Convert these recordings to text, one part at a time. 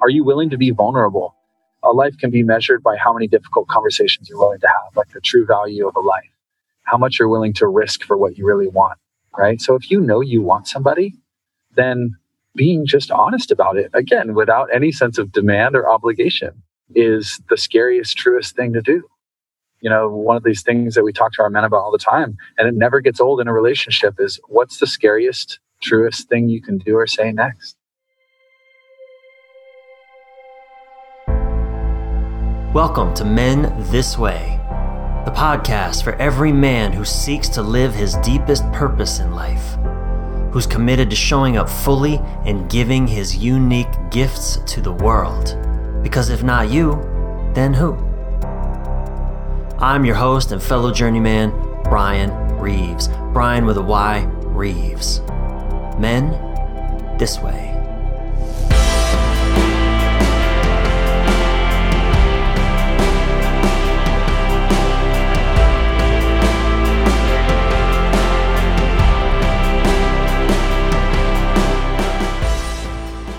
Are you willing to be vulnerable? A life can be measured by how many difficult conversations you're willing to have, like the true value of a life, how much you're willing to risk for what you really want, right? So if you know you want somebody, then being just honest about it, again, without any sense of demand or obligation, is the scariest, truest thing to do. You know, one of these things that we talk to our men about all the time, and it never gets old in a relationship, is what's the scariest, truest thing you can do or say next? Welcome to Men This Way, the podcast for every man who seeks to live his deepest purpose in life, who's committed to showing up fully and giving his unique gifts to the world. Because if not you, then who? I'm your host and fellow journeyman, Brian Reeves. Brian with a Y, Reeves. Men, this way.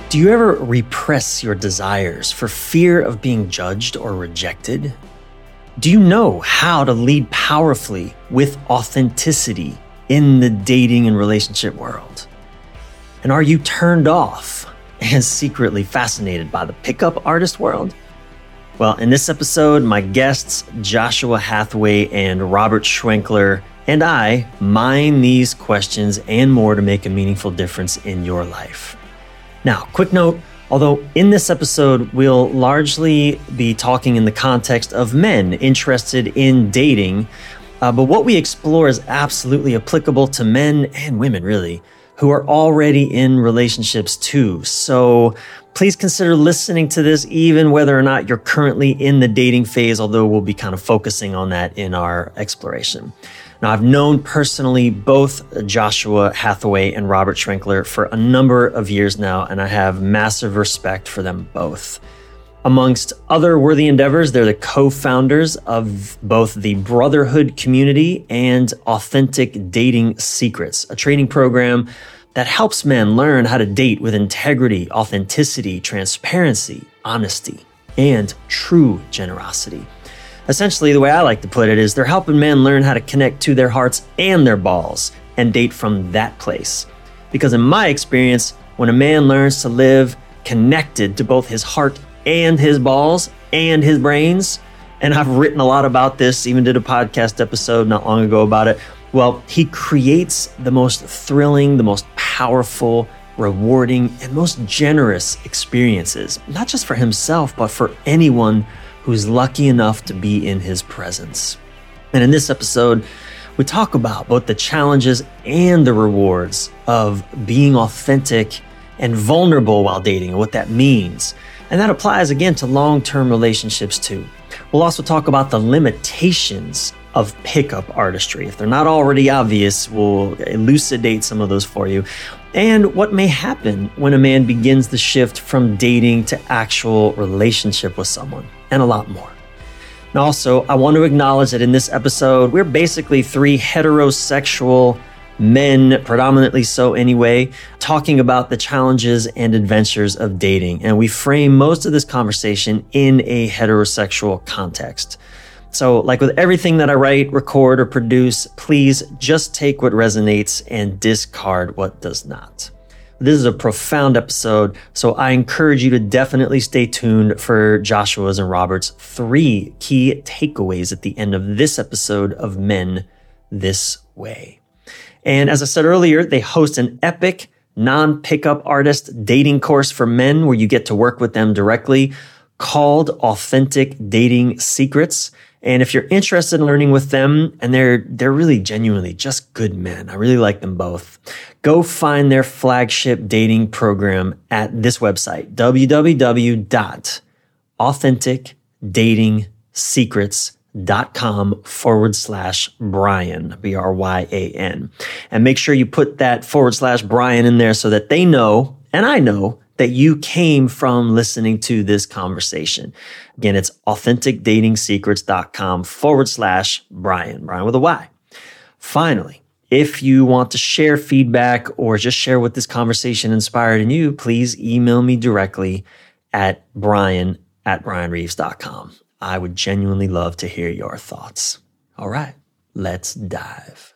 Do you ever repress your desires for fear of being judged or rejected? Do you know how to lead powerfully with authenticity in the dating and relationship world? And are you turned off and secretly fascinated by the pickup artist world? Well, in this episode, my guests, Joshua Hathaway and Robert Schwenkler, and I mine these questions and more to make a meaningful difference in your life. Now, quick note although in this episode, we'll largely be talking in the context of men interested in dating, uh, but what we explore is absolutely applicable to men and women, really, who are already in relationships too. So please consider listening to this, even whether or not you're currently in the dating phase, although we'll be kind of focusing on that in our exploration. Now, I've known personally both Joshua Hathaway and Robert Schwenkler for a number of years now, and I have massive respect for them both. Amongst other worthy endeavors, they're the co founders of both the Brotherhood Community and Authentic Dating Secrets, a training program that helps men learn how to date with integrity, authenticity, transparency, honesty, and true generosity. Essentially, the way I like to put it is they're helping men learn how to connect to their hearts and their balls and date from that place. Because in my experience, when a man learns to live connected to both his heart and his balls and his brains, and I've written a lot about this, even did a podcast episode not long ago about it. Well, he creates the most thrilling, the most powerful, rewarding, and most generous experiences, not just for himself, but for anyone who's lucky enough to be in his presence. And in this episode, we talk about both the challenges and the rewards of being authentic and vulnerable while dating and what that means. And that applies again to long term relationships too. We'll also talk about the limitations of pickup artistry. If they're not already obvious, we'll elucidate some of those for you. And what may happen when a man begins the shift from dating to actual relationship with someone and a lot more. And also, I want to acknowledge that in this episode, we're basically three heterosexual men, predominantly so anyway, talking about the challenges and adventures of dating. And we frame most of this conversation in a heterosexual context. So, like with everything that I write, record, or produce, please just take what resonates and discard what does not. This is a profound episode, so I encourage you to definitely stay tuned for Joshua's and Robert's three key takeaways at the end of this episode of Men This Way. And as I said earlier, they host an epic non pickup artist dating course for men where you get to work with them directly called Authentic Dating Secrets. And if you're interested in learning with them, and they're they're really genuinely just good men, I really like them both. Go find their flagship dating program at this website, www.authenticdatingsecrets.com forward slash Brian, B R Y A N. And make sure you put that forward slash Brian in there so that they know, and I know, that you came from listening to this conversation. Again, it's authenticdatingsecrets.com forward slash Brian, Brian with a Y. Finally, if you want to share feedback or just share what this conversation inspired in you, please email me directly at brian at brianreeves.com. I would genuinely love to hear your thoughts. All right, let's dive.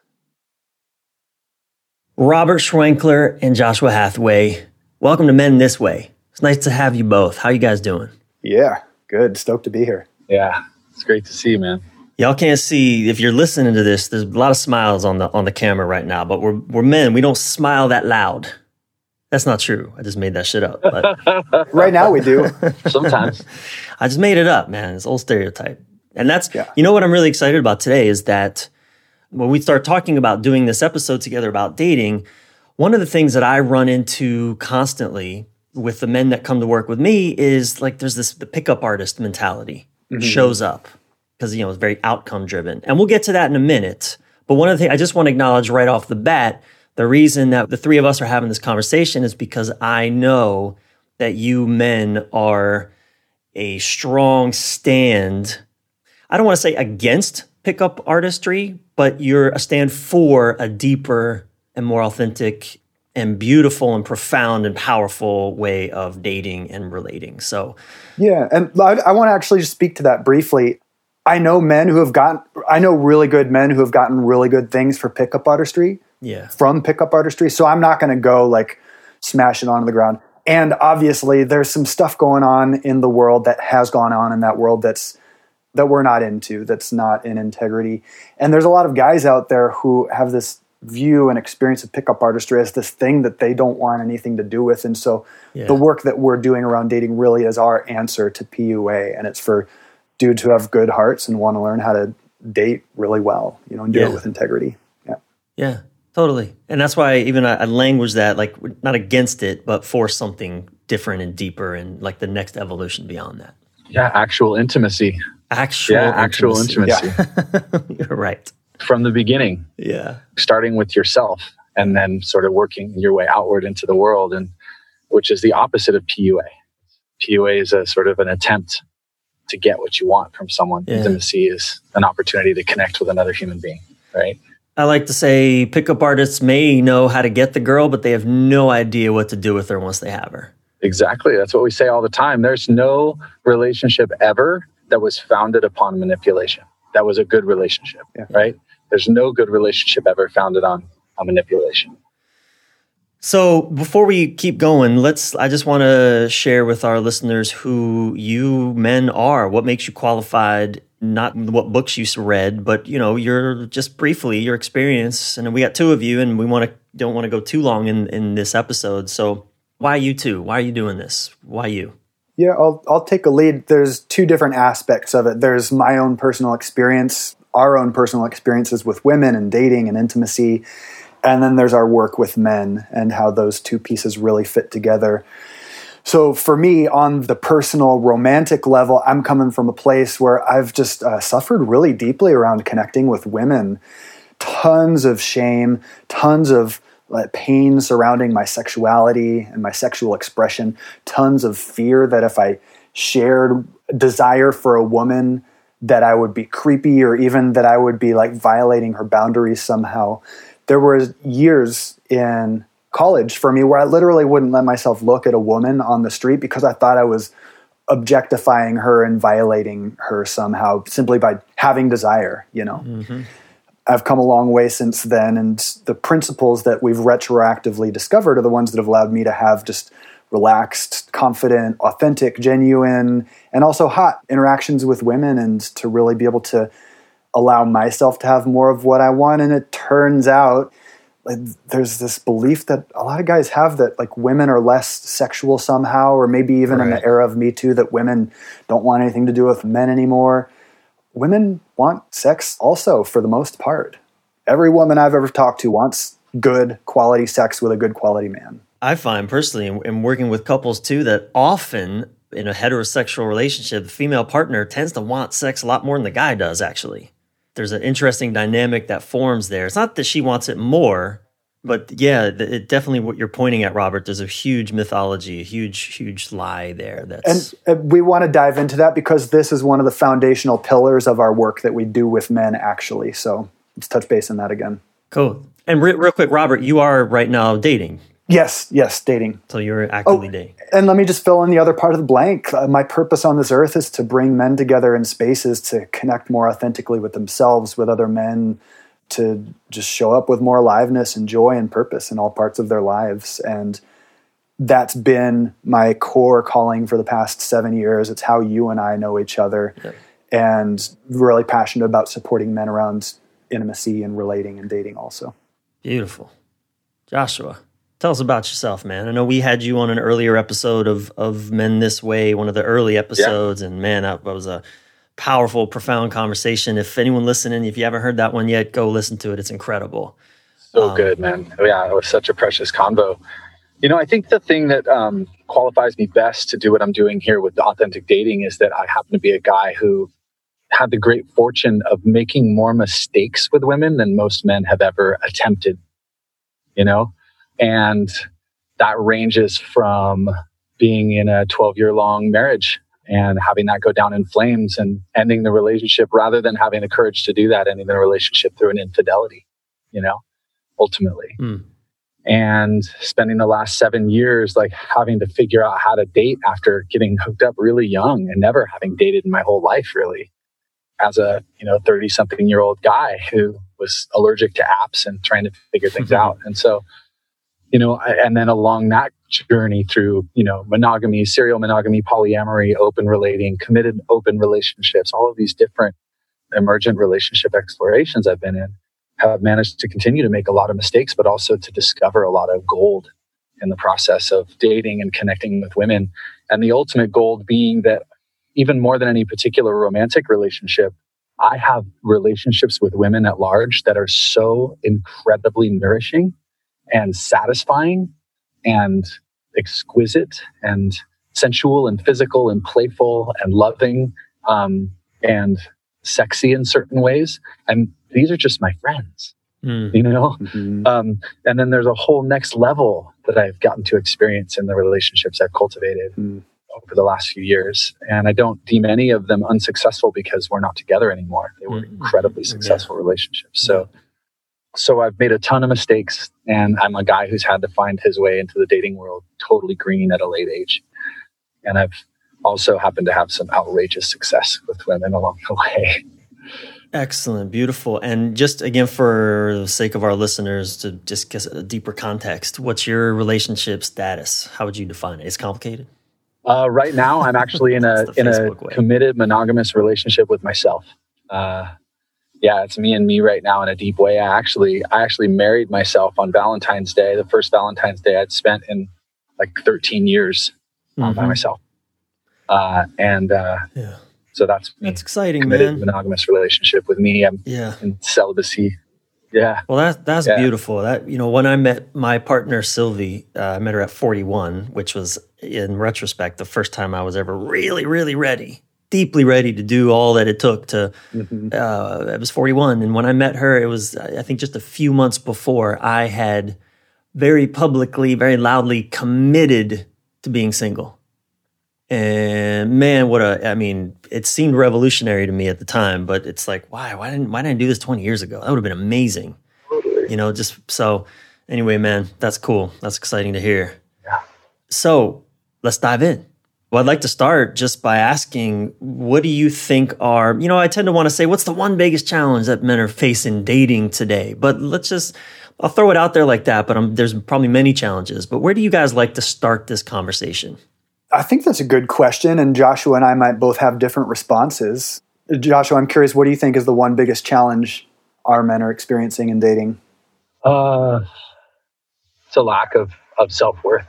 Robert Schwenkler and Joshua Hathaway, welcome to Men This Way. It's nice to have you both. How you guys doing? Yeah, good. Stoked to be here. Yeah, it's great to see you, man. Y'all can't see if you're listening to this. There's a lot of smiles on the on the camera right now, but we're we're men. We don't smile that loud. That's not true. I just made that shit up. But right now we do. Sometimes. I just made it up, man. It's old stereotype. And that's yeah. you know what I'm really excited about today is that when we start talking about doing this episode together about dating, one of the things that I run into constantly with the men that come to work with me is like there's this the pickup artist mentality mm-hmm. shows up because you know it's very outcome driven. And we'll get to that in a minute. But one of the things I just want to acknowledge right off the bat, the reason that the three of us are having this conversation is because I know that you men are a strong stand. I don't want to say against pickup artistry, but you're a stand for a deeper and more authentic and beautiful and profound and powerful way of dating and relating. So, yeah, and I, I want to actually just speak to that briefly. I know men who have gotten, I know really good men who have gotten really good things for pickup artistry. Yeah. From pickup artistry. So I'm not going to go like smash it onto the ground. And obviously, there's some stuff going on in the world that has gone on in that world that's that we're not into, that's not in integrity. And there's a lot of guys out there who have this view and experience of pickup artistry as this thing that they don't want anything to do with. And so yeah. the work that we're doing around dating really is our answer to PUA. And it's for dudes who have good hearts and want to learn how to date really well, you know, and do yeah. it with integrity. Yeah. Yeah. Totally. And that's why even I, I language that like not against it, but for something different and deeper and like the next evolution beyond that. Yeah, actual intimacy. Actual yeah, actual intimacy. intimacy. You're right. From the beginning. Yeah. Starting with yourself and then sort of working your way outward into the world and which is the opposite of PUA. PUA is a sort of an attempt to get what you want from someone. Yeah. Intimacy is an opportunity to connect with another human being, right? I like to say pickup artists may know how to get the girl, but they have no idea what to do with her once they have her. Exactly. That's what we say all the time. There's no relationship ever that was founded upon manipulation. That was a good relationship, yeah. right? There's no good relationship ever founded on, on manipulation. So before we keep going, let's I just want to share with our listeners who you men are. What makes you qualified not what books you read, but you know, your just briefly your experience. And we got two of you, and we want to don't want to go too long in in this episode. So why you two? Why are you doing this? Why you? Yeah, I'll I'll take a lead. There's two different aspects of it. There's my own personal experience, our own personal experiences with women and dating and intimacy, and then there's our work with men and how those two pieces really fit together. So for me, on the personal romantic level, I'm coming from a place where I've just uh, suffered really deeply around connecting with women. Tons of shame, tons of pain surrounding my sexuality and my sexual expression, tons of fear that if I shared desire for a woman, that I would be creepy or even that I would be like violating her boundaries somehow. There were years in college for me where I literally wouldn't let myself look at a woman on the street because I thought I was objectifying her and violating her somehow simply by having desire, you know. Mm-hmm. I've come a long way since then, and the principles that we've retroactively discovered are the ones that have allowed me to have just relaxed, confident, authentic, genuine, and also hot interactions with women and to really be able to allow myself to have more of what I want. And it turns out like there's this belief that a lot of guys have that like women are less sexual somehow or maybe even right. in the era of me too that women don't want anything to do with men anymore women want sex also for the most part every woman i've ever talked to wants good quality sex with a good quality man i find personally in working with couples too that often in a heterosexual relationship the female partner tends to want sex a lot more than the guy does actually there's an interesting dynamic that forms there. It's not that she wants it more, but yeah, it definitely what you're pointing at, Robert. There's a huge mythology, a huge, huge lie there. That's and we want to dive into that because this is one of the foundational pillars of our work that we do with men, actually. So let's touch base on that again. Cool. And re- real quick, Robert, you are right now dating. Yes, yes, dating. So you're actively oh, dating. And let me just fill in the other part of the blank. Uh, my purpose on this earth is to bring men together in spaces to connect more authentically with themselves, with other men, to just show up with more aliveness and joy and purpose in all parts of their lives. And that's been my core calling for the past seven years. It's how you and I know each other. Yeah. And really passionate about supporting men around intimacy and relating and dating also. Beautiful. Joshua, tell us about yourself, man. I know we had you on an earlier episode of of Men This Way, one of the early episodes, yeah. and man, that was a powerful, profound conversation. If anyone listening, if you haven't heard that one yet, go listen to it. It's incredible. So um, good, man. Yeah, it was such a precious convo. You know, I think the thing that um, qualifies me best to do what I'm doing here with authentic dating is that I happen to be a guy who had the great fortune of making more mistakes with women than most men have ever attempted. You know, and that ranges from being in a 12 year long marriage and having that go down in flames and ending the relationship rather than having the courage to do that, ending the relationship through an infidelity, you know, ultimately. Mm. And spending the last seven years like having to figure out how to date after getting hooked up really young and never having dated in my whole life, really, as a, you know, 30 something year old guy who was allergic to apps and trying to figure things out. And so, you know, and then along that journey through, you know, monogamy, serial monogamy, polyamory, open relating, committed open relationships, all of these different emergent relationship explorations I've been in have managed to continue to make a lot of mistakes, but also to discover a lot of gold in the process of dating and connecting with women. And the ultimate gold being that even more than any particular romantic relationship, I have relationships with women at large that are so incredibly nourishing and satisfying and exquisite and sensual and physical and playful and loving um, and sexy in certain ways. And these are just my friends, mm. you know? Mm-hmm. Um, and then there's a whole next level that I've gotten to experience in the relationships I've cultivated. Mm. Over the last few years. And I don't deem any of them unsuccessful because we're not together anymore. They were mm-hmm. incredibly successful yeah. relationships. So, so I've made a ton of mistakes, and I'm a guy who's had to find his way into the dating world totally green at a late age. And I've also happened to have some outrageous success with women along the way. Excellent, beautiful. And just again, for the sake of our listeners, to just get a deeper context, what's your relationship status? How would you define it? It's complicated. Uh, right now, I'm actually in a in a way. committed monogamous relationship with myself. Uh, yeah, it's me and me right now in a deep way. I actually, I actually married myself on Valentine's Day, the first Valentine's Day I'd spent in like 13 years mm-hmm. by myself. Uh, and uh, yeah. so that's me. that's exciting, man. Monogamous relationship with me. I'm yeah. in celibacy. Yeah. Well, that's that's yeah. beautiful. That you know, when I met my partner Sylvie, uh, I met her at 41, which was in retrospect the first time I was ever really, really ready deeply ready to do all that it took to. Mm-hmm. Uh, I was 41, and when I met her, it was I think just a few months before I had very publicly, very loudly committed to being single. And man, what a I mean, it seemed revolutionary to me at the time, but it's like, why? Why didn't why didn't I do this 20 years ago? That would have been amazing. Totally. You know, just so anyway, man, that's cool. That's exciting to hear. Yeah. So let's dive in. Well, I'd like to start just by asking, what do you think are, you know, I tend to want to say, what's the one biggest challenge that men are facing dating today? But let's just, I'll throw it out there like that, but I'm, there's probably many challenges. But where do you guys like to start this conversation? I think that's a good question. And Joshua and I might both have different responses. Joshua, I'm curious, what do you think is the one biggest challenge our men are experiencing in dating? Uh, it's a lack of, of self worth.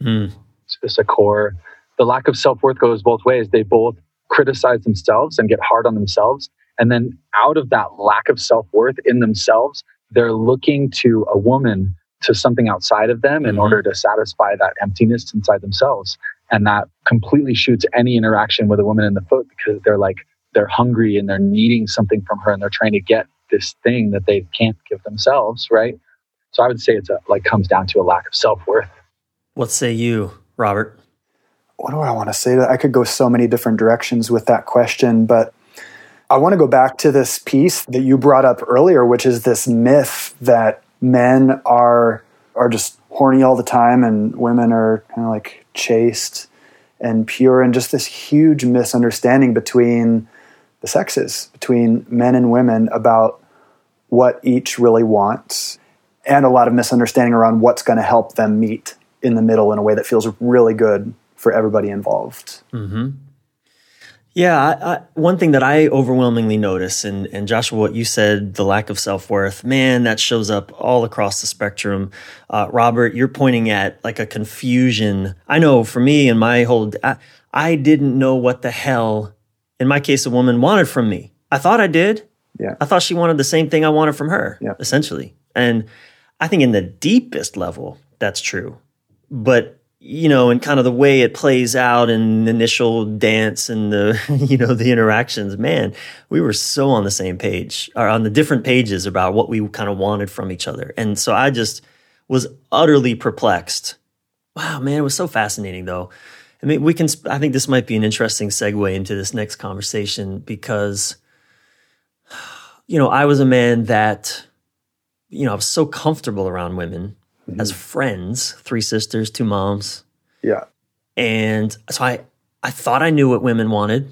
Mm. It's just a core the lack of self worth goes both ways. They both criticize themselves and get hard on themselves. And then out of that lack of self worth in themselves, they're looking to a woman, to something outside of them in mm-hmm. order to satisfy that emptiness inside themselves. And that completely shoots any interaction with a woman in the foot because they're like, they're hungry and they're needing something from her and they're trying to get this thing that they can't give themselves, right? So I would say it's a, like comes down to a lack of self worth. What say you, Robert? What do I want to say? That I could go so many different directions with that question, but I want to go back to this piece that you brought up earlier, which is this myth that men are are just horny all the time and women are kind of like chaste and pure and just this huge misunderstanding between the sexes between men and women about what each really wants and a lot of misunderstanding around what's going to help them meet in the middle in a way that feels really good for everybody involved. Mm-hmm. Yeah, I, I, one thing that I overwhelmingly notice, and, and Joshua, what you said, the lack of self worth, man, that shows up all across the spectrum. Uh, Robert, you're pointing at like a confusion. I know for me and my whole, I, I didn't know what the hell, in my case, a woman wanted from me. I thought I did. Yeah. I thought she wanted the same thing I wanted from her, yeah. essentially. And I think in the deepest level, that's true. But you know, and kind of the way it plays out in initial dance and the, you know, the interactions, man, we were so on the same page or on the different pages about what we kind of wanted from each other. And so I just was utterly perplexed. Wow, man, it was so fascinating though. I mean, we can, I think this might be an interesting segue into this next conversation because, you know, I was a man that, you know, I was so comfortable around women mm-hmm. as friends, three sisters, two moms. Yeah. And so I, I thought I knew what women wanted,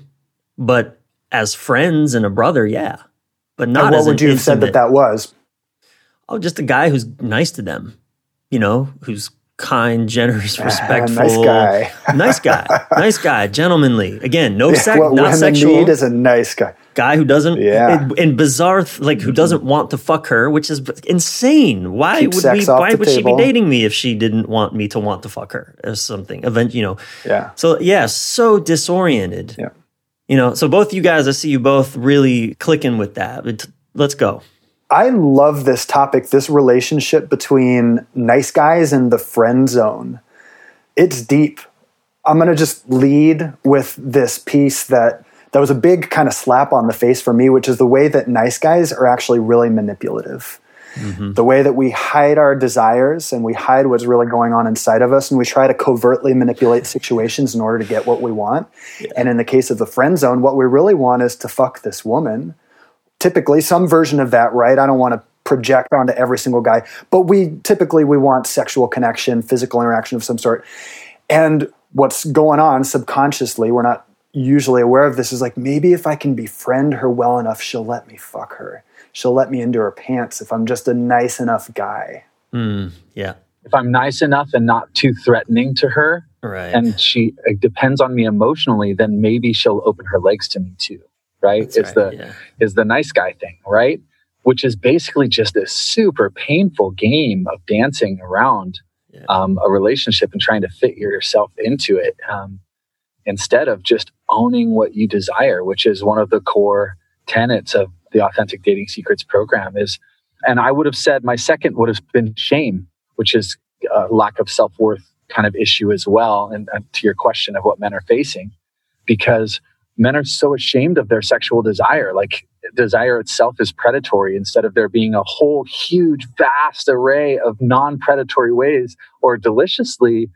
but as friends and a brother, yeah. But not and what would you have said that that was? Oh, just a guy who's nice to them, you know, who's kind, generous, ah, respectful. nice guy. nice guy. Nice guy. Gentlemanly. Again, no yeah, sex, what not sexual. need is a nice guy. Guy who doesn't, Yeah. and, and bizarre, th- like who doesn't want to fuck her, which is insane. Why Keep would we? Why would she be dating me if she didn't want me to want to fuck her or something? Event, you know. Yeah. So yeah, so disoriented. Yeah. You know, so both you guys, I see you both really clicking with that. Let's go. I love this topic, this relationship between nice guys and the friend zone. It's deep. I'm going to just lead with this piece that that was a big kind of slap on the face for me, which is the way that nice guys are actually really manipulative. Mm-hmm. The way that we hide our desires and we hide what's really going on inside of us, and we try to covertly manipulate situations in order to get what we want. And in the case of the friend zone, what we really want is to fuck this woman typically some version of that right i don't want to project onto every single guy but we typically we want sexual connection physical interaction of some sort and what's going on subconsciously we're not usually aware of this is like maybe if i can befriend her well enough she'll let me fuck her she'll let me into her pants if i'm just a nice enough guy Mm, yeah. If I'm nice enough and not too threatening to her, Right. and she uh, depends on me emotionally, then maybe she'll open her legs to me too. Right? That's it's right, the yeah. is the nice guy thing, right? Which is basically just a super painful game of dancing around Yeah. um, a relationship and trying to fit yourself into it um, instead of just owning what you desire, which is one of the core tenets of the Authentic Dating Secrets program. Is and I would have said my second would have been shame, which is a lack of self worth kind of issue as well. And uh, to your question of what men are facing, because men are so ashamed of their sexual desire. Like desire itself is predatory instead of there being a whole huge, vast array of non predatory ways or deliciously,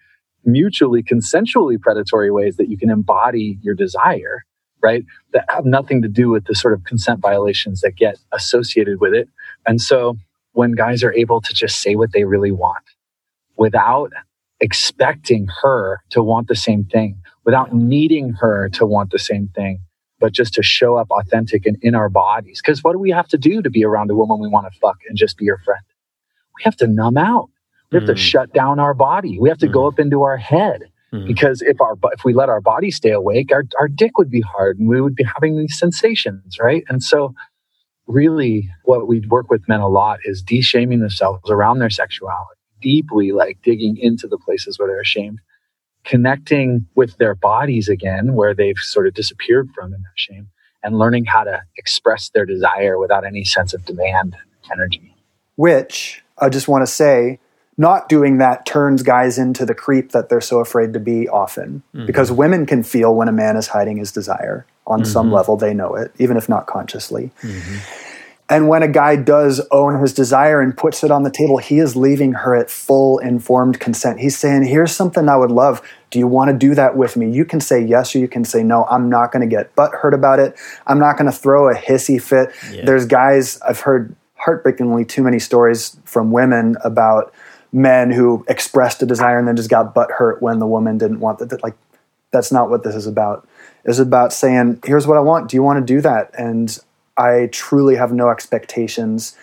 mutually, consensually predatory ways that you can embody your desire, right? That have nothing to do with the sort of consent violations that get associated with it. And so when guys are able to just say what they really want without expecting her to want the same thing, without needing her to want the same thing, but just to show up authentic and in our bodies. Because what do we have to do to be around a woman we want to fuck and just be your friend? We have to numb out. We have to Mm. shut down our body. We have to go Mm. up into our head Mm. because if our if we let our body stay awake, our our dick would be hard and we would be having these sensations, right? And so, really, what we work with men a lot is de-shaming themselves around their sexuality, deeply like digging into the places where they're ashamed, connecting with their bodies again, where they've sort of disappeared from in that shame, and learning how to express their desire without any sense of demand energy. which I just want to say, not doing that turns guys into the creep that they're so afraid to be often. Mm-hmm. Because women can feel when a man is hiding his desire. On some mm-hmm. level, they know it, even if not consciously. Mm-hmm. And when a guy does own his desire and puts it on the table, he is leaving her at full informed consent. He's saying, Here's something I would love. Do you want to do that with me? You can say yes or you can say no. I'm not going to get butt hurt about it. I'm not going to throw a hissy fit. Yeah. There's guys, I've heard heartbreakingly too many stories from women about men who expressed a desire and then just got butt hurt when the woman didn't want that. Like, that's not what this is about. It's about saying, here's what I want. Do you want to do that? And I truly have no expectations.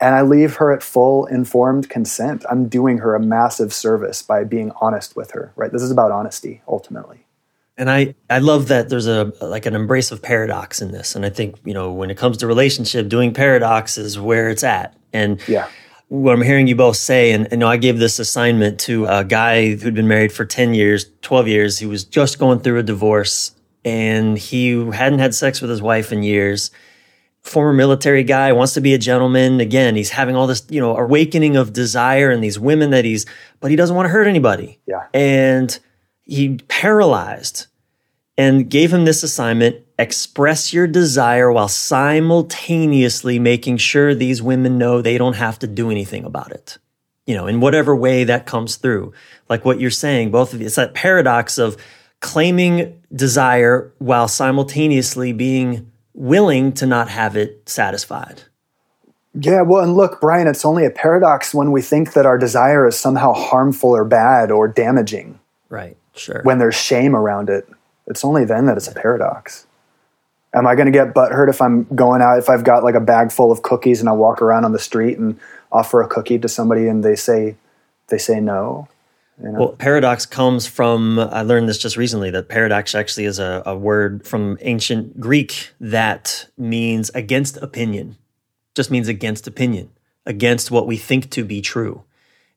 And I leave her at full informed consent. I'm doing her a massive service by being honest with her, right? This is about honesty ultimately. And I, I love that there's a like an embrace of paradox in this. And I think, you know, when it comes to relationship, doing paradox is where it's at. And yeah what I'm hearing you both say, and, and you know, I gave this assignment to a guy who'd been married for 10 years, 12 years. He was just going through a divorce and he hadn't had sex with his wife in years. Former military guy wants to be a gentleman. Again, he's having all this, you know, awakening of desire and these women that he's, but he doesn't want to hurt anybody. Yeah. And he paralyzed and gave him this assignment express your desire while simultaneously making sure these women know they don't have to do anything about it. You know, in whatever way that comes through. Like what you're saying, both of you, it's that paradox of claiming desire while simultaneously being willing to not have it satisfied. Yeah, well, and look, Brian, it's only a paradox when we think that our desire is somehow harmful or bad or damaging. Right, sure. When there's shame around it. It's only then that it's a paradox. Am I going to get butthurt if I'm going out, if I've got like a bag full of cookies and I walk around on the street and offer a cookie to somebody and they say, they say no? You know? Well, paradox comes from, I learned this just recently, that paradox actually is a, a word from ancient Greek that means against opinion, just means against opinion, against what we think to be true.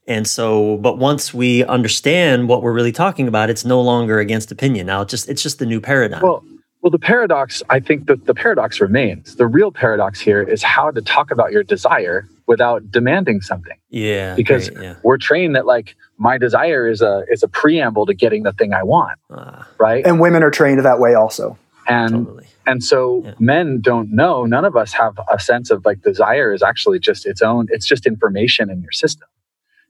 And so, but once we understand what we're really talking about, it's no longer against opinion. Now, it's just it's just the new paradigm. Well, well, the paradox, I think that the paradox remains. The real paradox here is how to talk about your desire without demanding something. Yeah. Because great, yeah. we're trained that like my desire is a is a preamble to getting the thing I want. Uh, right. And women are trained that way also. And totally. and so yeah. men don't know, none of us have a sense of like desire is actually just its own, it's just information in your system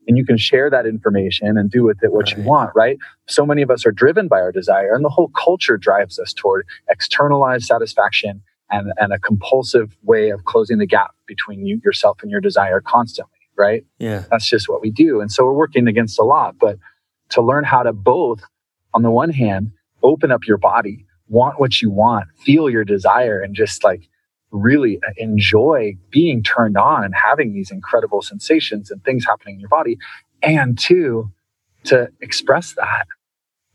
and you can share that information and do with it what right. you want, right? So many of us are driven by our desire, and the whole culture drives us toward externalized satisfaction and, and a compulsive way of closing the gap between you, yourself and your desire constantly, right? Yeah. That's just what we do. And so we're working against a lot, but to learn how to both, on the one hand, open up your body, want what you want, feel your desire, and just like really uh, enjoy being turned on and having these incredible sensations and things happening in your body. And two, to express that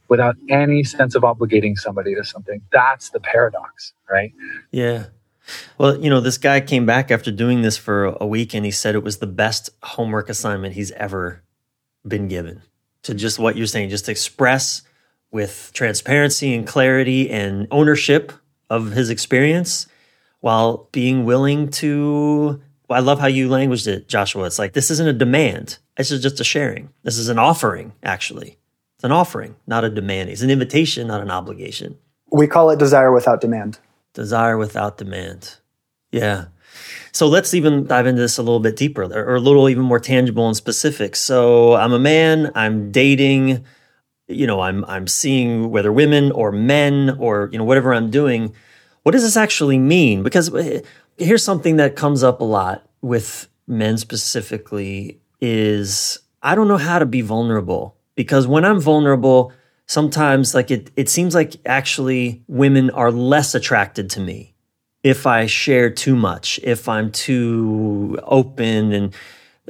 without any sense of obligating somebody to something. That's the paradox, right? Yeah. Well, you know, this guy came back after doing this for a week and he said it was the best homework assignment he's ever been given to just what you're saying, just express with transparency and clarity and ownership of his experience while being willing to well, I love how you languaged it, Joshua. It's like this isn't a demand. This is just a sharing. This is an offering, actually. It's an offering, not a demand. It's an invitation, not an obligation. We call it desire without demand. Desire without demand. Yeah. So let's even dive into this a little bit deeper or a little even more tangible and specific. So I'm a man, I'm dating, you know, I'm I'm seeing whether women or men or you know whatever I'm doing what does this actually mean? Because uh, here's something that comes up a lot with men specifically is I don't know how to be vulnerable because when I'm vulnerable, sometimes like it, it seems like actually women are less attracted to me if I share too much, if I'm too open and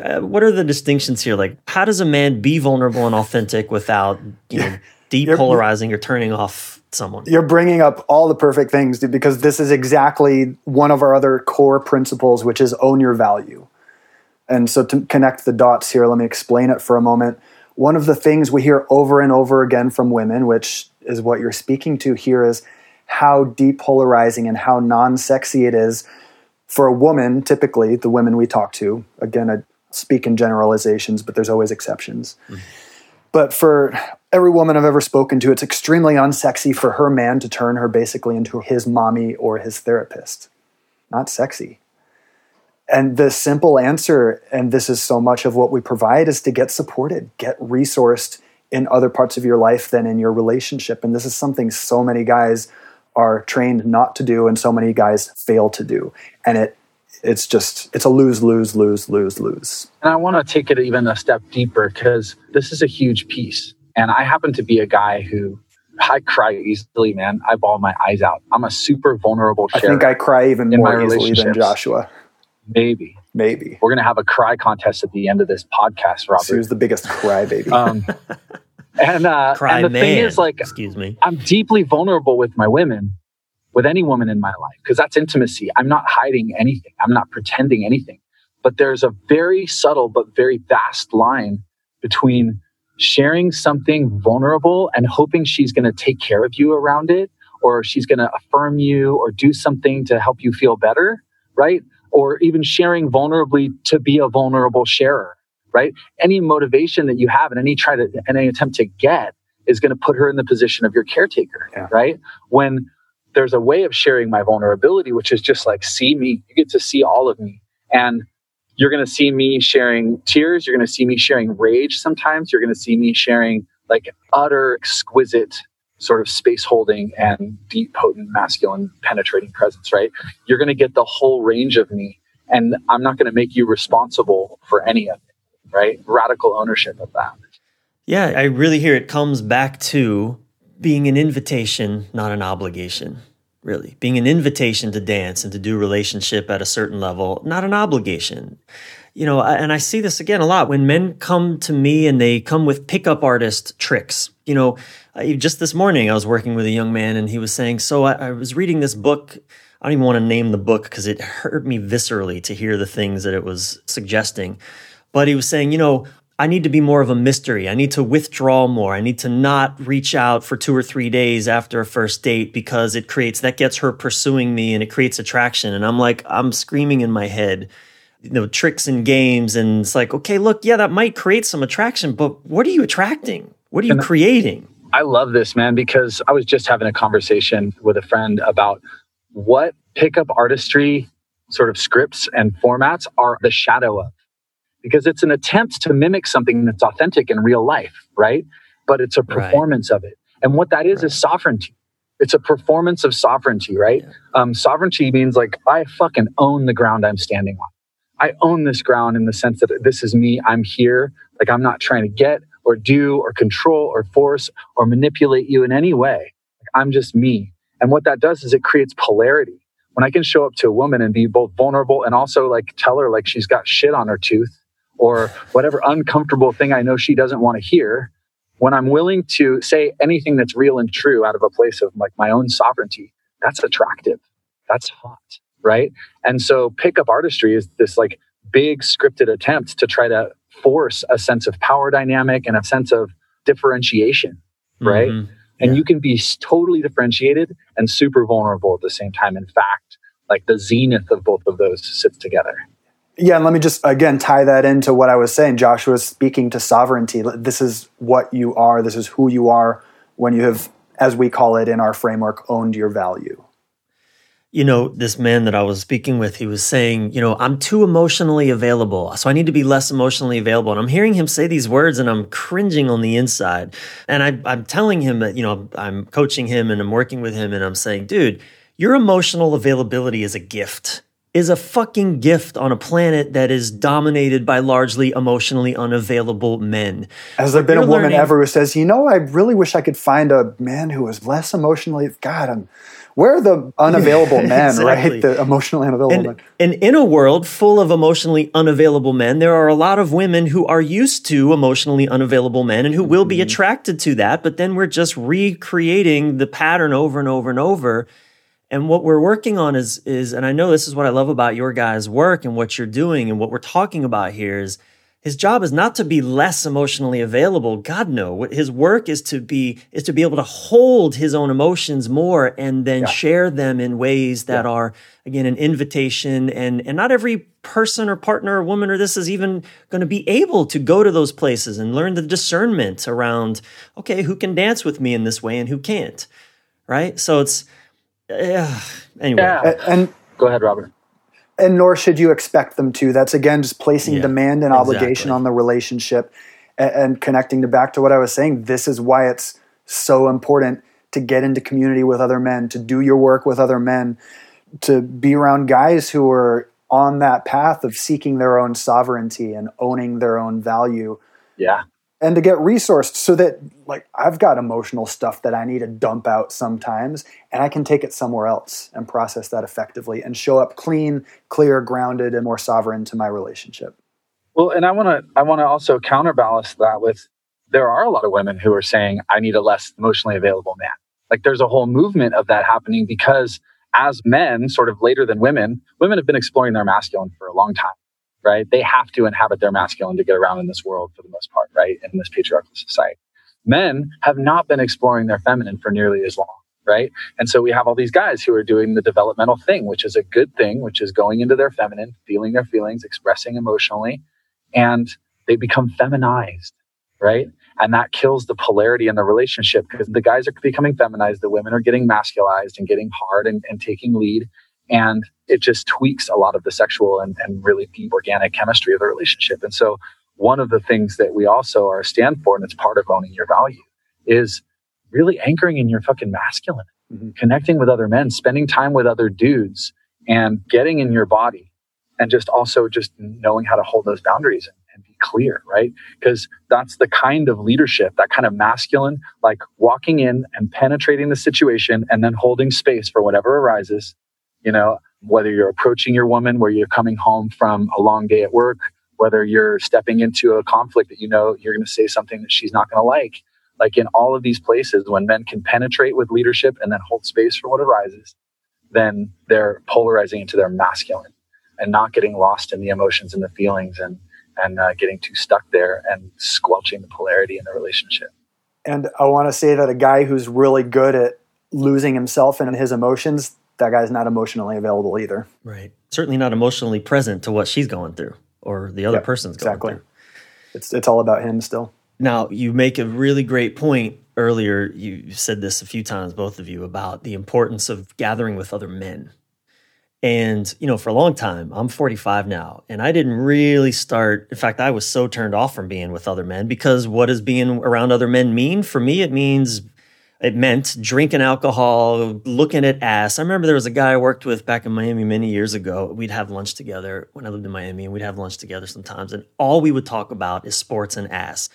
uh, what are the distinctions here? Like, how does a man be vulnerable and authentic without, you know, depolarizing or turning off someone. You're bringing up all the perfect things dude, because this is exactly one of our other core principles, which is own your value. And so to connect the dots here, let me explain it for a moment. One of the things we hear over and over again from women, which is what you're speaking to here, is how depolarizing and how non sexy it is for a woman, typically, the women we talk to. Again, I speak in generalizations, but there's always exceptions. Mm-hmm but for every woman I've ever spoken to, it's extremely unsexy for her man to turn her basically into his mommy or his therapist. Not sexy. And the simple answer, and this is so much of what we provide, is to get supported, get resourced in other parts of your life than in your relationship. And this is something so many guys are trained not to do, and so many guys fail to do. And it it's just it's a lose lose lose lose lose and i want to take it even a step deeper because this is a huge piece and i happen to be a guy who I cry easily, man. I bawl my eyes out. I'm a super vulnerable. I think I cry even more easily than Joshua. Maybe, maybe we're gonna have a cry contest at the end of this podcast, Robert. Who's the biggest cry baby? Um, and uh, cry and the man. thing is, like, excuse me, I'm deeply vulnerable with my women, with any woman in my life, because that's intimacy. I'm not hiding anything. I'm not pretending anything. But there's a very subtle but very vast line between sharing something vulnerable and hoping she's going to take care of you around it or she's going to affirm you or do something to help you feel better, right? Or even sharing vulnerably to be a vulnerable sharer, right? Any motivation that you have and any try to any attempt to get is going to put her in the position of your caretaker, yeah. right? When there's a way of sharing my vulnerability, which is just like see me, you get to see all of me. And you're going to see me sharing tears. You're going to see me sharing rage sometimes. You're going to see me sharing like utter exquisite sort of space holding and deep, potent, masculine, penetrating presence, right? You're going to get the whole range of me. And I'm not going to make you responsible for any of it, right? Radical ownership of that. Yeah, I really hear it comes back to being an invitation, not an obligation really. Being an invitation to dance and to do relationship at a certain level not an obligation. You know and i see this again a lot. When men come to me and they come with pickup artist tricks you know just this morning i was working with a young man and he was saying so i, I was reading this book. I don't even want to name the book because it hurt me viscerally to hear the things that it was suggesting. But he was saying you know I need to be more of a mystery. I need to withdraw more. I need to not reach out for two or three days after a first date because it creates that gets her pursuing me and it creates attraction. And I'm like, I'm screaming in my head, you know, tricks and games. And it's like, okay, look, yeah, that might create some attraction, but what are you attracting? What are you creating? I love this, man, because I was just having a conversation with a friend about what pickup artistry sort of scripts and formats are the shadow of because it's an attempt to mimic something that's authentic in real life, right? But it's a performance right. of it. And what that is right. is sovereignty. It's a performance of sovereignty, right? Yeah. Um, sovereignty means like I fucking own the ground I'm standing on. I own this ground in the sense that this is me. I'm here. Like I'm not trying to get or do or control or force or manipulate you in any way. Like, I'm just me. And what that does is it creates polarity. When I can show up to a woman and be both vulnerable and also like tell her like she's got shit on her tooth or whatever uncomfortable thing I know she doesn't want to hear, when I'm willing to say anything that's real and true out of a place of like my own sovereignty, that's attractive. That's hot. Right. And so pickup artistry is this like big scripted attempt to try to force a sense of power dynamic and a sense of differentiation. Right. Mm-hmm. And yeah. you can be totally differentiated and super vulnerable at the same time. In fact, like the zenith of both of those sits together. Yeah, and let me just again tie that into what I was saying. Joshua speaking to sovereignty. This is what you are. This is who you are when you have, as we call it in our framework, owned your value. You know, this man that I was speaking with, he was saying, you know, I'm too emotionally available, so I need to be less emotionally available. And I'm hearing him say these words and I'm cringing on the inside. And I, I'm telling him that, you know, I'm coaching him and I'm working with him and I'm saying, dude, your emotional availability is a gift is a fucking gift on a planet that is dominated by largely emotionally unavailable men. Has there been a woman learning, ever who says, you know, I really wish I could find a man who was less emotionally, God, I'm, where are the unavailable men, exactly. right? The emotionally unavailable and, men. And in a world full of emotionally unavailable men, there are a lot of women who are used to emotionally unavailable men and who will be mm-hmm. attracted to that, but then we're just recreating the pattern over and over and over and what we're working on is is and I know this is what I love about your guys' work and what you're doing and what we're talking about here is his job is not to be less emotionally available. God no. His work is to be is to be able to hold his own emotions more and then yeah. share them in ways that yeah. are again an invitation and and not every person or partner or woman or this is even going to be able to go to those places and learn the discernment around okay, who can dance with me in this way and who can't. Right? So it's yeah. Anyway, yeah. and go ahead, Robert. And nor should you expect them to. That's again just placing yeah, demand and obligation exactly. on the relationship and, and connecting to back to what I was saying. This is why it's so important to get into community with other men, to do your work with other men, to be around guys who are on that path of seeking their own sovereignty and owning their own value. Yeah. And to get resourced so that like I've got emotional stuff that I need to dump out sometimes and I can take it somewhere else and process that effectively and show up clean, clear, grounded and more sovereign to my relationship. Well, and I want to I want to also counterbalance that with there are a lot of women who are saying I need a less emotionally available man. Like there's a whole movement of that happening because as men, sort of later than women, women have been exploring their masculine for a long time, right? They have to inhabit their masculine to get around in this world for the most part, right? In this patriarchal society. Men have not been exploring their feminine for nearly as long, right? And so we have all these guys who are doing the developmental thing, which is a good thing, which is going into their feminine, feeling their feelings, expressing emotionally, and they become feminized, right? And that kills the polarity in the relationship because the guys are becoming feminized, the women are getting masculized and getting hard and, and taking lead. And it just tweaks a lot of the sexual and, and really deep organic chemistry of the relationship. And so one of the things that we also are stand for, and it's part of owning your value, is really anchoring in your fucking masculine, mm-hmm. connecting with other men, spending time with other dudes, and getting in your body, and just also just knowing how to hold those boundaries and, and be clear, right? Because that's the kind of leadership, that kind of masculine, like walking in and penetrating the situation and then holding space for whatever arises. You know, whether you're approaching your woman, where you're coming home from a long day at work, whether you're stepping into a conflict that you know you're going to say something that she's not going to like. Like in all of these places, when men can penetrate with leadership and then hold space for what arises, then they're polarizing into their masculine and not getting lost in the emotions and the feelings and and uh, getting too stuck there and squelching the polarity in the relationship. And I want to say that a guy who's really good at losing himself and his emotions, that guy's not emotionally available either. Right. Certainly not emotionally present to what she's going through or the other yep, person's going exactly. through. It's it's all about him still. Now, you make a really great point earlier. You said this a few times, both of you, about the importance of gathering with other men and, you know, for a long time, I'm 45 now, and I didn't really start. In fact, I was so turned off from being with other men because what does being around other men mean? For me, it means it meant drinking alcohol, looking at ass. I remember there was a guy I worked with back in Miami many years ago. We'd have lunch together when I lived in Miami, and we'd have lunch together sometimes. And all we would talk about is sports and ass.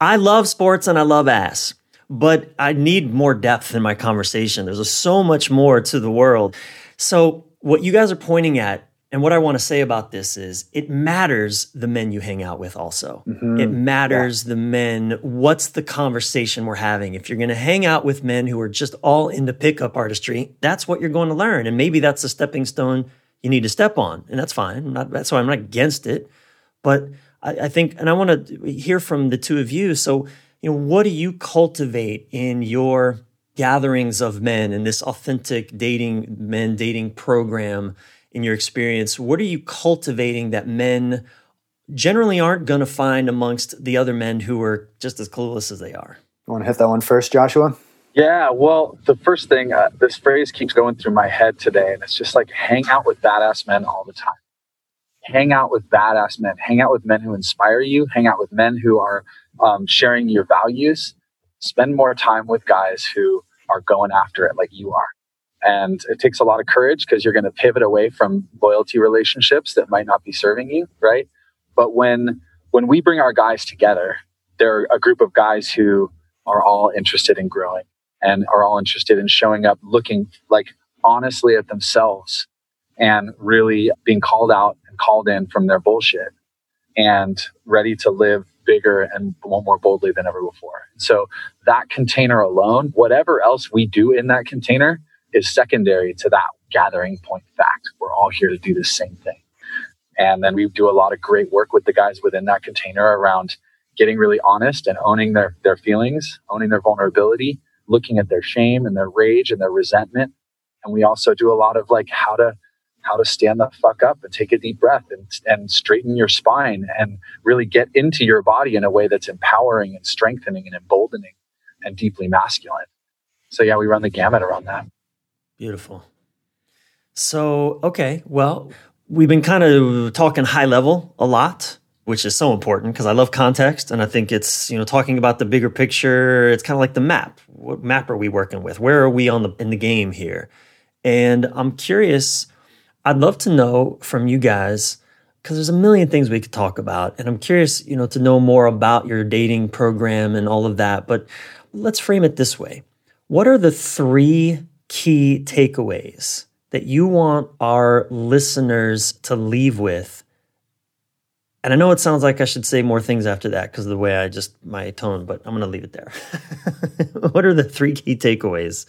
I love sports and I love ass, but I need more depth in my conversation. There's so much more to the world. So what you guys are pointing at and what I want to say about this is it matters the men you hang out with also. Mm-hmm. It matters yeah. the men. What's the conversation we're having? If you're going to hang out with men who are just all into pickup artistry, that's what you're going to learn. And maybe that's a stepping stone you need to step on. And that's fine. Not, that's why I'm not against it. But I, I think, and I want to hear from the two of you. So, you know, what do you cultivate in your gatherings of men and this authentic dating men dating program in your experience what are you cultivating that men generally aren't going to find amongst the other men who are just as clueless as they are? You want to hit that one first joshua? Yeah well the first thing uh, this phrase keeps going through my head today and it's just like hang out with badass men all the time. Hang out with badass men. Hang out with men who inspire you. Hang out with men who are um, sharing your values. Spend more time with guys who are going after it like you are. And it takes a lot of courage because you're going to pivot away from loyalty relationships that might not be serving you, right? But when when we bring our guys together, they're a group of guys who are all interested in growing and are all interested in showing up looking like honestly at themselves and really being called out and called in from their bullshit and ready to live bigger and more boldly than ever before. So that container alone, whatever else we do in that container is secondary to that gathering point fact. We're all here to do the same thing. And then we do a lot of great work with the guys within that container around getting really honest and owning their, their feelings, owning their vulnerability, looking at their shame and their rage and their resentment. And we also do a lot of like how to how to stand the fuck up and take a deep breath and, and straighten your spine and really get into your body in a way that's empowering and strengthening and emboldening and deeply masculine. So, yeah, we run the gamut around that. Beautiful. So, okay, well, we've been kind of talking high level a lot, which is so important because I love context and I think it's, you know, talking about the bigger picture, it's kind of like the map. What map are we working with? Where are we on the in the game here? And I'm curious I'd love to know from you guys because there's a million things we could talk about, and I'm curious, you know, to know more about your dating program and all of that. But let's frame it this way: What are the three key takeaways that you want our listeners to leave with? And I know it sounds like I should say more things after that because of the way I just my tone, but I'm going to leave it there. what are the three key takeaways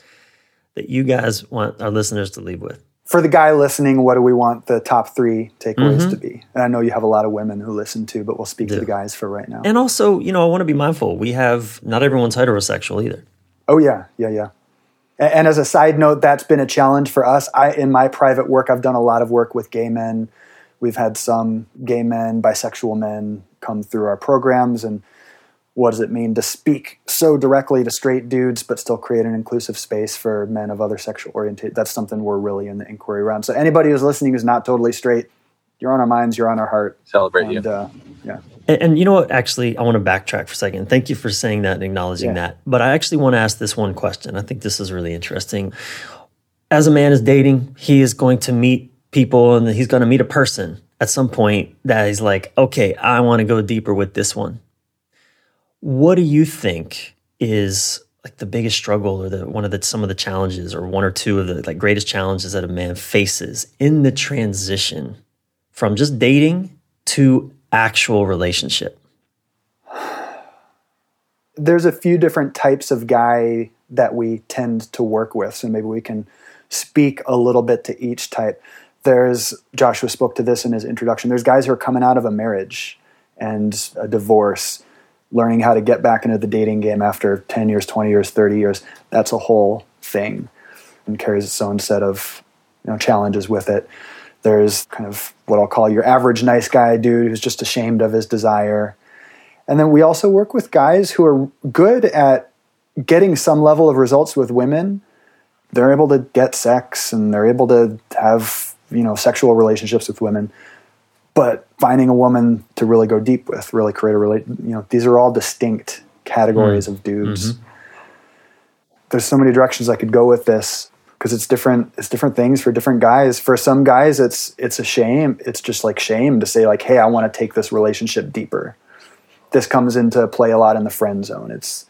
that you guys want our listeners to leave with? For the guy listening, what do we want the top three takeaways mm-hmm. to be? And I know you have a lot of women who listen too, but we'll speak to the guys for right now. And also, you know, I want to be mindful. We have not everyone's heterosexual either. Oh yeah, yeah, yeah. And as a side note, that's been a challenge for us. I, in my private work, I've done a lot of work with gay men. We've had some gay men, bisexual men come through our programs. And what does it mean to speak so directly to straight dudes, but still create an inclusive space for men of other sexual orientation? That's something we're really in the inquiry around. So anybody who's listening who's not totally straight, you're on our minds, you're on our heart. Celebrate and, you. Uh, yeah. And, and, you know what? Actually, I want to backtrack for a second. Thank you for saying that and acknowledging yeah. that. But I actually want to ask this one question. I think this is really interesting. As a man is dating, he is going to meet people and he's going to meet a person at some point that he's like, okay, I want to go deeper with this one. What do you think is like the biggest struggle or the one of the some of the challenges or one or two of the like greatest challenges that a man faces in the transition from just dating to actual relationship? There's a few different types of guy that we tend to work with, so maybe we can speak a little bit to each type. There's Joshua spoke to this in his introduction. There's guys who are coming out of a marriage and a divorce, learning how to get back into the dating game after 10 years, 20 years, 30 years. That's a whole thing and carries its own set of you know, challenges with it. There's kind of what I'll call your average nice guy dude who's just ashamed of his desire. And then we also work with guys who are good at getting some level of results with women. They're able to get sex and they're able to have, you know, sexual relationships with women. But finding a woman to really go deep with, really create a relate, you know, these are all distinct categories mm. of dudes. Mm-hmm. There's so many directions I could go with this because it's different it's different things for different guys. For some guys it's it's a shame. It's just like shame to say like hey i want to take this relationship deeper. This comes into play a lot in the friend zone. It's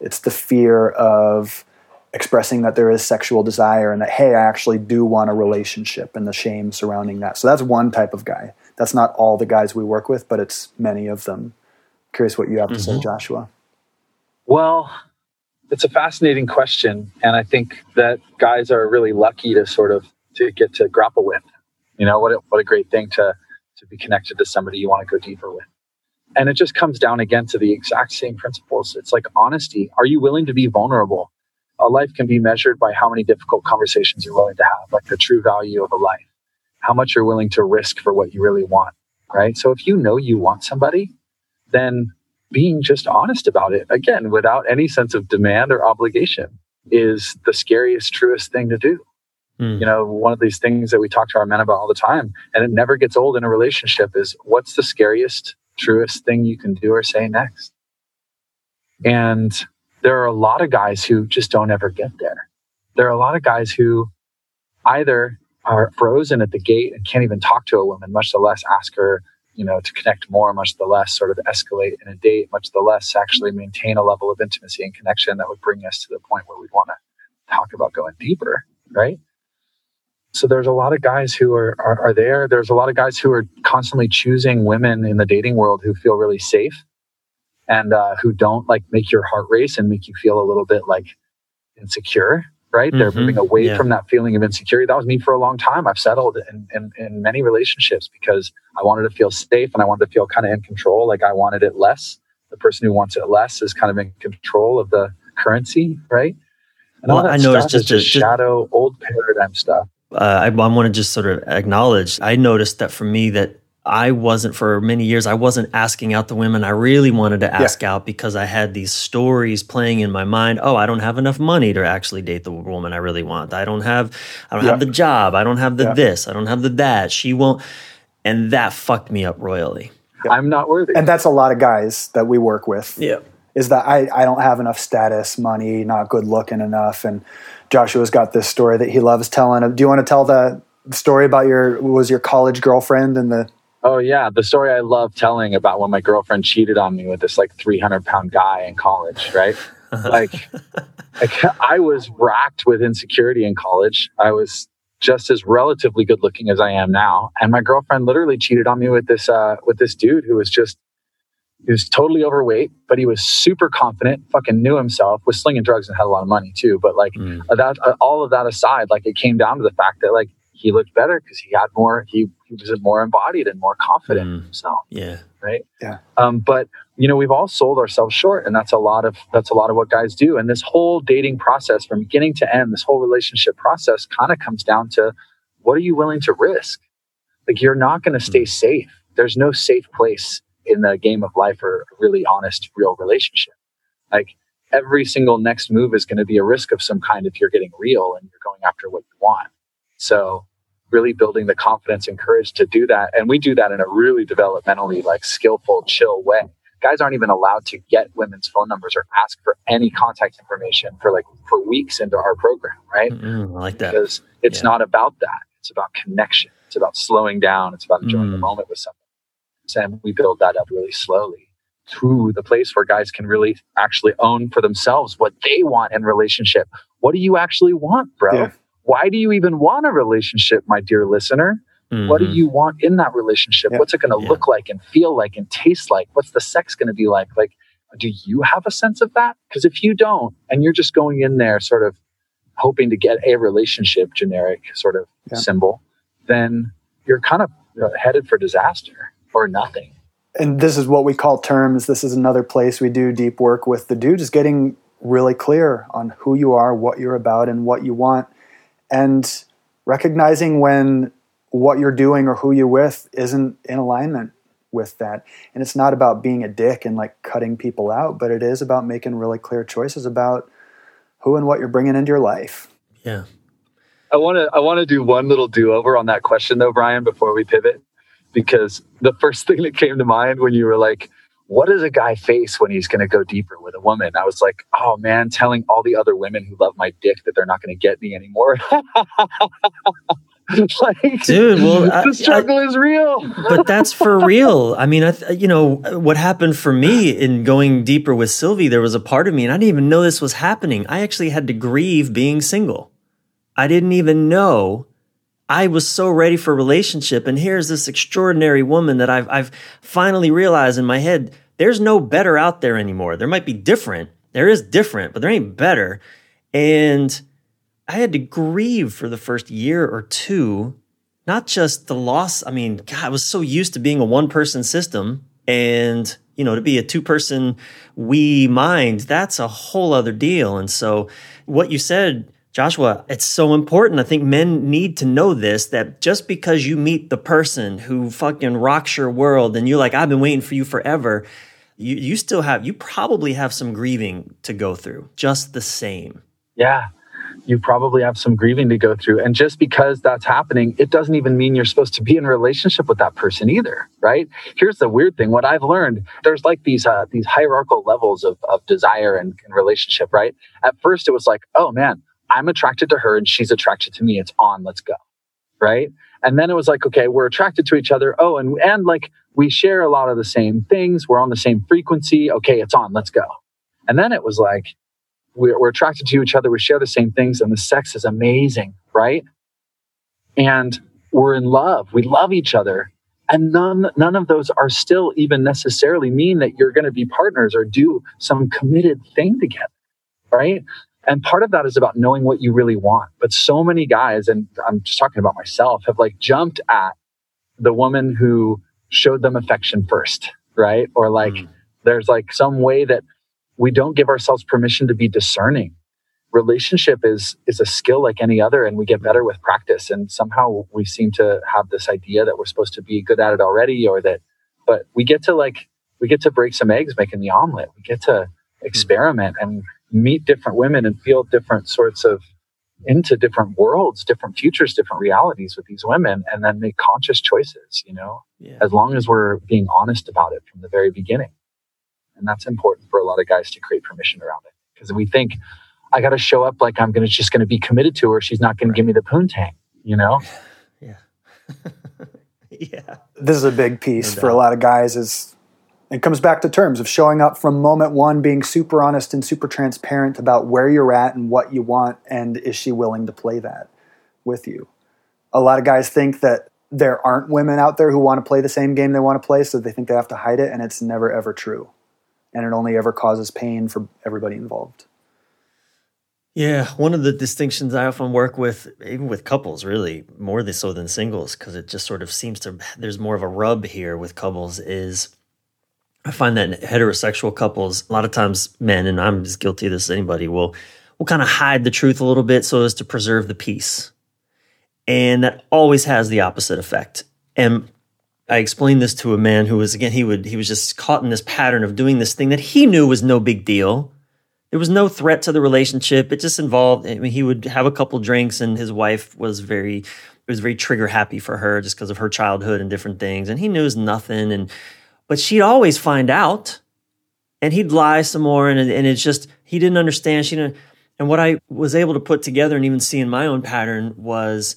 it's the fear of expressing that there is sexual desire and that hey i actually do want a relationship and the shame surrounding that. So that's one type of guy. That's not all the guys we work with but it's many of them. Curious what you have to mm-hmm. say joshua. Well it's a fascinating question, and I think that guys are really lucky to sort of to get to grapple with. You know, what a, what a great thing to to be connected to somebody you want to go deeper with. And it just comes down again to the exact same principles. It's like honesty. Are you willing to be vulnerable? A life can be measured by how many difficult conversations you're willing to have, like the true value of a life, how much you're willing to risk for what you really want, right? So if you know you want somebody, then being just honest about it, again, without any sense of demand or obligation, is the scariest, truest thing to do. Mm. You know, one of these things that we talk to our men about all the time, and it never gets old in a relationship, is what's the scariest, truest thing you can do or say next? And there are a lot of guys who just don't ever get there. There are a lot of guys who either are frozen at the gate and can't even talk to a woman, much less ask her you know, to connect more, much the less sort of escalate in a date, much the less actually maintain a level of intimacy and connection that would bring us to the point where we'd want to talk about going deeper, right? So there's a lot of guys who are, are, are there. There's a lot of guys who are constantly choosing women in the dating world who feel really safe and uh, who don't like make your heart race and make you feel a little bit like insecure right? Mm-hmm. They're moving away yeah. from that feeling of insecurity. That was me for a long time. I've settled in, in, in, many relationships because I wanted to feel safe and I wanted to feel kind of in control. Like I wanted it less. The person who wants it less is kind of in control of the currency, right? And well, I noticed just, just, just shadow, old paradigm stuff. Uh, I, I want to just sort of acknowledge. I noticed that for me, that I wasn't for many years. I wasn't asking out the women I really wanted to ask yeah. out because I had these stories playing in my mind. Oh, I don't have enough money to actually date the woman I really want. I don't have, I don't yeah. have the job. I don't have the yeah. this. I don't have the that. She won't, and that fucked me up royally. I'm not worthy. And that's a lot of guys that we work with. Yeah, is that I I don't have enough status, money, not good looking enough, and Joshua's got this story that he loves telling. Do you want to tell the story about your was your college girlfriend and the Oh yeah, the story I love telling about when my girlfriend cheated on me with this like 300 pound guy in college, right? like, like I was racked with insecurity in college. I was just as relatively good looking as I am now, and my girlfriend literally cheated on me with this uh, with this dude who was just he was totally overweight, but he was super confident, fucking knew himself, was slinging drugs and had a lot of money too. But like mm. that, uh, all of that aside, like it came down to the fact that like he looked better because he had more, he, he was more embodied and more confident mm. in himself. Yeah. Right. Yeah. Um, but you know, we've all sold ourselves short and that's a lot of, that's a lot of what guys do. And this whole dating process from beginning to end, this whole relationship process kind of comes down to what are you willing to risk? Like you're not going to stay mm. safe. There's no safe place in the game of life or a really honest, real relationship. Like every single next move is going to be a risk of some kind if you're getting real and you're going after what you want. So really building the confidence and courage to do that. And we do that in a really developmentally like skillful, chill way. Guys aren't even allowed to get women's phone numbers or ask for any contact information for like for weeks into our program, right? Mm, I like that. Because it's yeah. not about that. It's about connection. It's about slowing down. It's about enjoying mm. the moment with someone and we build that up really slowly to the place where guys can really actually own for themselves what they want in relationship. What do you actually want, bro? Yeah. Why do you even want a relationship, my dear listener? Mm-hmm. What do mm-hmm. you want in that relationship? Yeah. What's it going to yeah. look like and feel like and taste like? What's the sex going to be like? Like, do you have a sense of that? Because if you don't, and you're just going in there sort of hoping to get a relationship generic sort of symbol, then you're kind of uh, headed for disaster or nothing. And this is what we call terms. This is another place we do deep work with the dude, just getting really clear on who you are, what you're about, and what you want. And recognizing when what you're doing or who you're with isn't in alignment with that. And it's not about being a dick and like cutting people out, but it is about making really clear choices about who and what you're bringing into your life. Yeah. I want to I want to do one little do over on that question though, Bryan, before we pivot because the first thing that came to mind when you were like, what does a guy face when he's going to go deeper with a woman? I was like, oh man, telling all the other women who love my dick that they're not going to get me anymore. like, dude well the struggle I, is real but that's for real i mean I, you know what happened for me in going deeper with sylvie there was a part of me and i didn't even know this was happening i actually had to grieve being single i didn't even know I was so ready for relationship. And here's this extraordinary woman that I've, I've finally realized in my head there's no better out there anymore. There might be different. There is different, but there ain't better. And I had to grieve for the first year or two, not just the loss. I mean, God, I was so used to being a one person system and, you know, to be a two person we mind, that's a whole other deal. And so what you said, Joshua, it's so important. I think men need to know this that just because you meet the person who fucking rocks your world and you're like, I've been waiting for you forever, you, you still have, you probably have some grieving to go through just the same. Yeah. You probably have some grieving to go through. And just because that's happening, it doesn't even mean you're supposed to be in a relationship with that person either, right? Here's the weird thing. What I've learned, there's like these uh, these hierarchical levels of, of desire and, and relationship, right? At first it was like, oh man, I'm attracted to her and she's attracted to me. It's on. Let's go. Right. And then it was like, okay, we're attracted to each other. Oh, and, and like we share a lot of the same things. We're on the same frequency. Okay, it's on. Let's go. And then it was like, we're, we're attracted to each other. We share the same things and the sex is amazing. Right. And we're in love. We love each other. And none, none of those are still even necessarily mean that you're going to be partners or do some committed thing together. Right. And part of that is about knowing what you really want. But so many guys, and I'm just talking about myself, have like jumped at the woman who showed them affection first, right? Or like mm. there's like some way that we don't give ourselves permission to be discerning. Relationship is is a skill like any other, and we get better with practice. And somehow we seem to have this idea that we're supposed to be good at it already, or that, but we get to like we get to break some eggs making the omelet. We get to hmm. experiment and meet different women and feel different sorts of into different worlds, different futures, different realities with these women, and then make conscious choices, you know, yeah. as long as we're being honest about it from the very beginning. And that's important for a lot of guys to create permission around it. Because we think, I got to show up like I'm gonna just going to be committed to her. She's not going right. to give me the poontang, you know? Yeah. yeah. This is a big piece no for a lot of guys is it comes back to terms of showing up from moment one, being super honest and super transparent about where you're at and what you want, and is she willing to play that with you? A lot of guys think that there aren't women out there who want to play the same game they want to play, so they think they have to hide it, and it's never ever true. And it only ever causes pain for everybody involved. Yeah, one of the distinctions I often work with, even with couples, really more so than singles, because it just sort of seems to there's more of a rub here with couples. Is I find that heterosexual couples, a lot of times men, and I'm as guilty of this as anybody, will will kind of hide the truth a little bit so as to preserve the peace, and that always has the opposite effect. And I explained this to a man who was again he would he was just caught in this pattern of doing this thing that he knew was no big deal there was no threat to the relationship. It just involved. I mean, he would have a couple drinks, and his wife was very, it was very trigger happy for her just because of her childhood and different things. And he knew nothing, and but she'd always find out, and he'd lie some more, and and it's just he didn't understand. She didn't. And what I was able to put together and even see in my own pattern was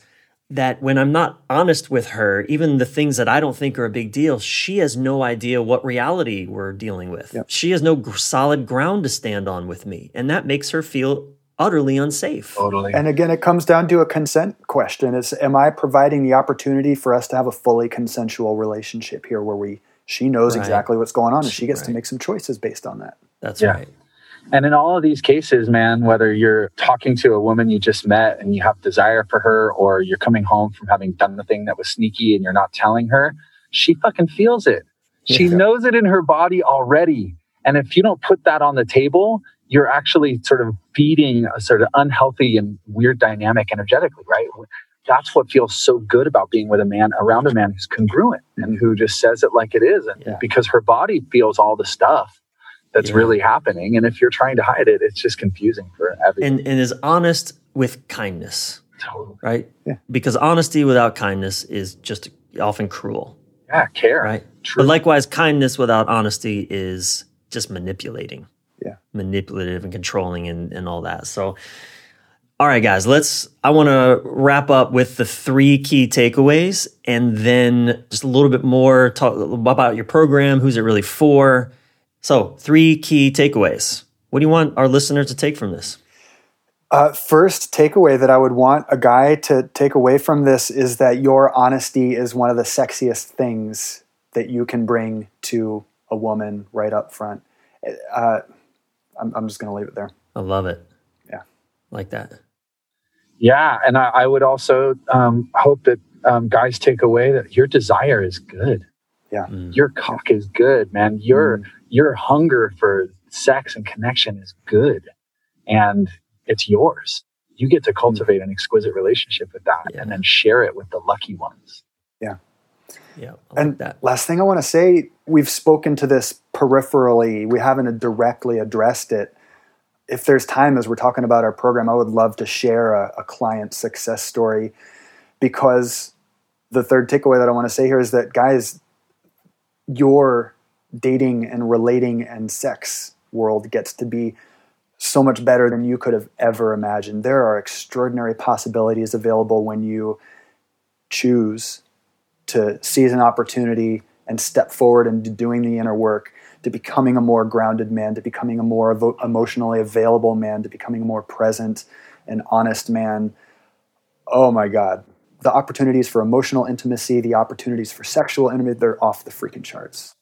that when I'm not honest with her, even the things that I don't think are a big deal, she has no idea what reality we're dealing with. Yep. She has no g- solid ground to stand on with me. And that makes her feel utterly unsafe. Totally. And again, it comes down to a consent question. Is am I providing the opportunity for us to have a fully consensual relationship here where we she knows right. exactly what's going on and she gets right. to make some choices based on that. That's yeah. right. And in all of these cases, man, whether you're talking to a woman you just met and you have desire for her, or you're coming home from having done the thing that was sneaky and you're not telling her, she fucking feels it. She yeah. knows it in her body already. And if you don't put that on the table, you're actually sort of feeding a sort of unhealthy and weird dynamic energetically, right? That's what feels so good about being with a man around a man who's congruent and who just says it like it is. And yeah. because her body feels all the stuff that's yeah. really happening. And if you're trying to hide it, it's just confusing for everyone. And, and is honest with kindness. Totally. Right? Yeah. Because honesty without kindness is just often cruel. Yeah, care. Right. True. But likewise, kindness without honesty is just manipulating. Yeah. Manipulative and controlling and, and all that. So, all right, guys, let's. I want to wrap up with the three key takeaways and then just a little bit more talk about your program. Who's it really for? So, three key takeaways. What do you want our listeners to take from this? Uh, first takeaway that I would want a guy to take away from this is that your honesty is one of the sexiest things that you can bring to a woman right up front. Uh, I'm, I'm, just going to leave it there. I love it. Yeah. Like that. Yeah. And I, I would also um, hope that um, guys take away that your desire is good. Yeah. Mm. Your cock is good, man. Your mm. your hunger for sex and connection is good. And it's yours. You get to cultivate an exquisite relationship with that yeah. and then share it with the lucky ones. Yeah. Yeah. and that. last thing I want to say, we've spoken to this peripherally. We haven't directly addressed it. If there's time as we're talking about our program, I would love to share a, a client success story because the third takeaway that I want to say here is that guys, your dating and relating and sex world gets to be so much better than you could have ever imagined. There are extraordinary possibilities available when you choose to seize an opportunity and step forward into doing the inner work, to becoming a more grounded man, to becoming a more evo- emotionally available man, to becoming a more present and honest man. Oh my God the opportunities for emotional intimacy, the opportunities for sexual intimacy, they're off the freaking charts.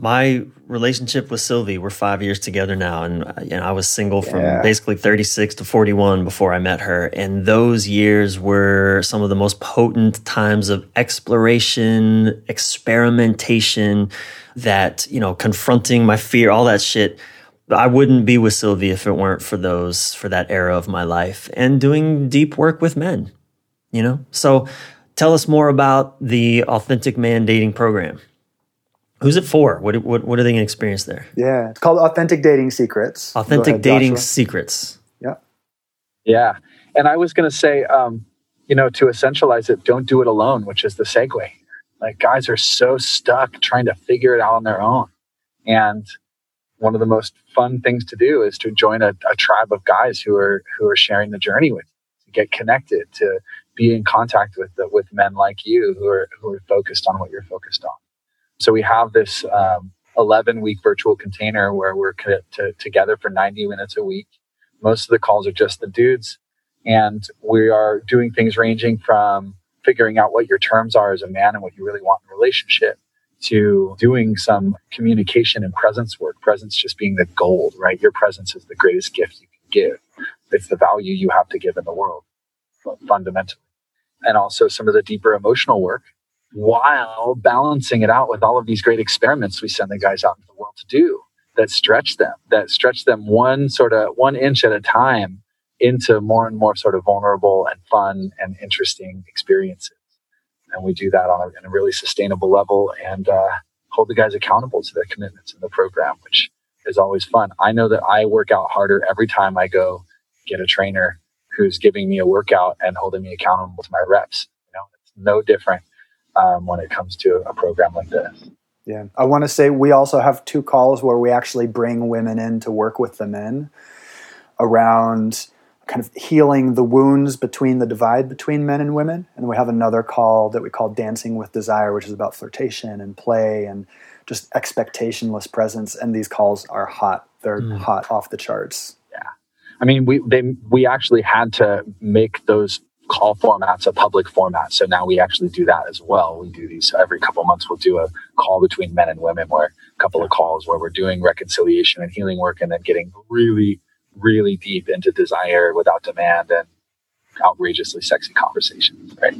My relationship with Sylvie, we're five years together now, and you know, I was single from yeah. basically 36 to 41 before I met her. And those years were some of the most potent times of exploration, experimentation, that, you know, confronting my fear, all that shit. I wouldn't be with Sylvie if it weren't for those, for that era of my life and doing deep work with men you know? So tell us more about the Authentic Man Dating Program. Who's it for? What, what, what are they going to experience there? Yeah, it's called Authentic Dating Secrets. Authentic ahead, Dating Joshua. Secrets. Yeah. Yeah. And I was going to say, um, you know, to essentialize it, don't do it alone, which is the segue. Like guys are so stuck trying to figure it out on their own. And one of the most fun things to do is to join a, a tribe of guys who are who are sharing the journey with you, to get connected, to be in contact with the, with men like you who are who are focused on what you're focused on. So we have this um, 11 week virtual container where we're to, together for 90 minutes a week. Most of the calls are just the dudes, and we are doing things ranging from figuring out what your terms are as a man and what you really want in a relationship to doing some communication and presence work. Presence just being the gold, right? Your presence is the greatest gift you can give. It's the value you have to give in the world fundamentally. And also some of the deeper emotional work while balancing it out with all of these great experiments we send the guys out into the world to do that stretch them, that stretch them one sort of one inch at a time into more and more sort of vulnerable and fun and interesting experiences. And we do that on a, on a really sustainable level and uh, hold the guys accountable to their commitments in the program, which is always fun. I know that I work out harder every time I go get a trainer who's giving me a workout and holding me accountable to my reps. You know, it's no different um, when it comes to a program like this. Yeah, I want to say we also have two calls where we actually bring women in to work with the men around kind of healing the wounds between the divide between men and women. And we have another call that we call Dancing with Desire, which is about flirtation and play and just expectationless presence. And these calls are hot. They're mm. hot off the charts. Yeah. I mean, we, they, we actually had to make those call formats a public format. So now we actually do that as well. We do these every couple months. We'll do a call between men and women, where a couple of calls where we're doing reconciliation and healing work, and then getting really really deep into desire without demand and outrageously sexy conversations, right?